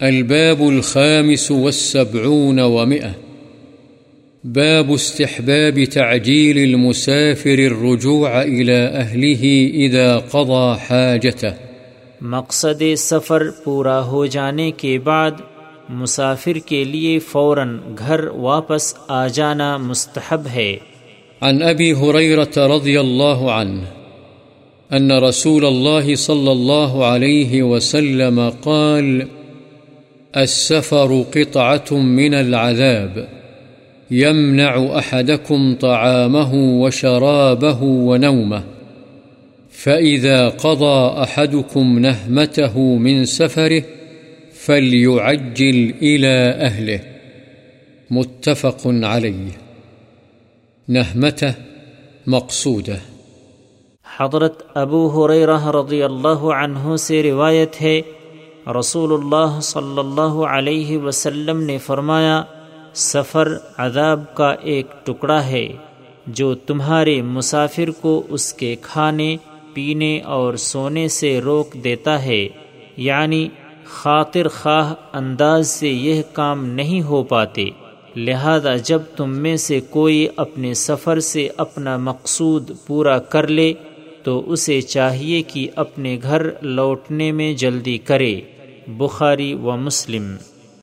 الباب الخامس والسبعون ومئة. باب استحباب تعجيل المسافر الرجوع إلى أهله إذا قضى حاجته. مقصد سفر پورا ہو جانے کے بعد مسافر کے لیے فوراً گھر واپس آ جانا مستحب ہے۔ عن أبي هريرة رضي الله عنه أن رسول الله صلى الله عليه وسلم قال السفر قطعة من العذاب، يمنع أحدكم طعامه وشرابه ونومه، فإذا قضى أحدكم نهمته من سفره فليعجل إلى أهله. متفق عليه. نهمته مقصوده حضرت ابو حریرہ رضی اللہ عنہ سے روایت ہے رسول اللہ صلی اللہ علیہ وسلم نے فرمایا، سفر عذاب کا ایک ٹکڑا ہے جو تمہارے مسافر کو اس کے کھانے، پینے اور سونے سے روک دیتا ہے۔ یعنی خاطر خواہ انداز سے یہ کام نہیں ہو پاتے۔ لہذا جب تم میں سے کوئی اپنے سفر سے اپنا مقصود پورا کر لے، تو اسے چاہیے کہ اپنے گھر لوٹنے میں جلدی کرے۔ بخاری و مسلم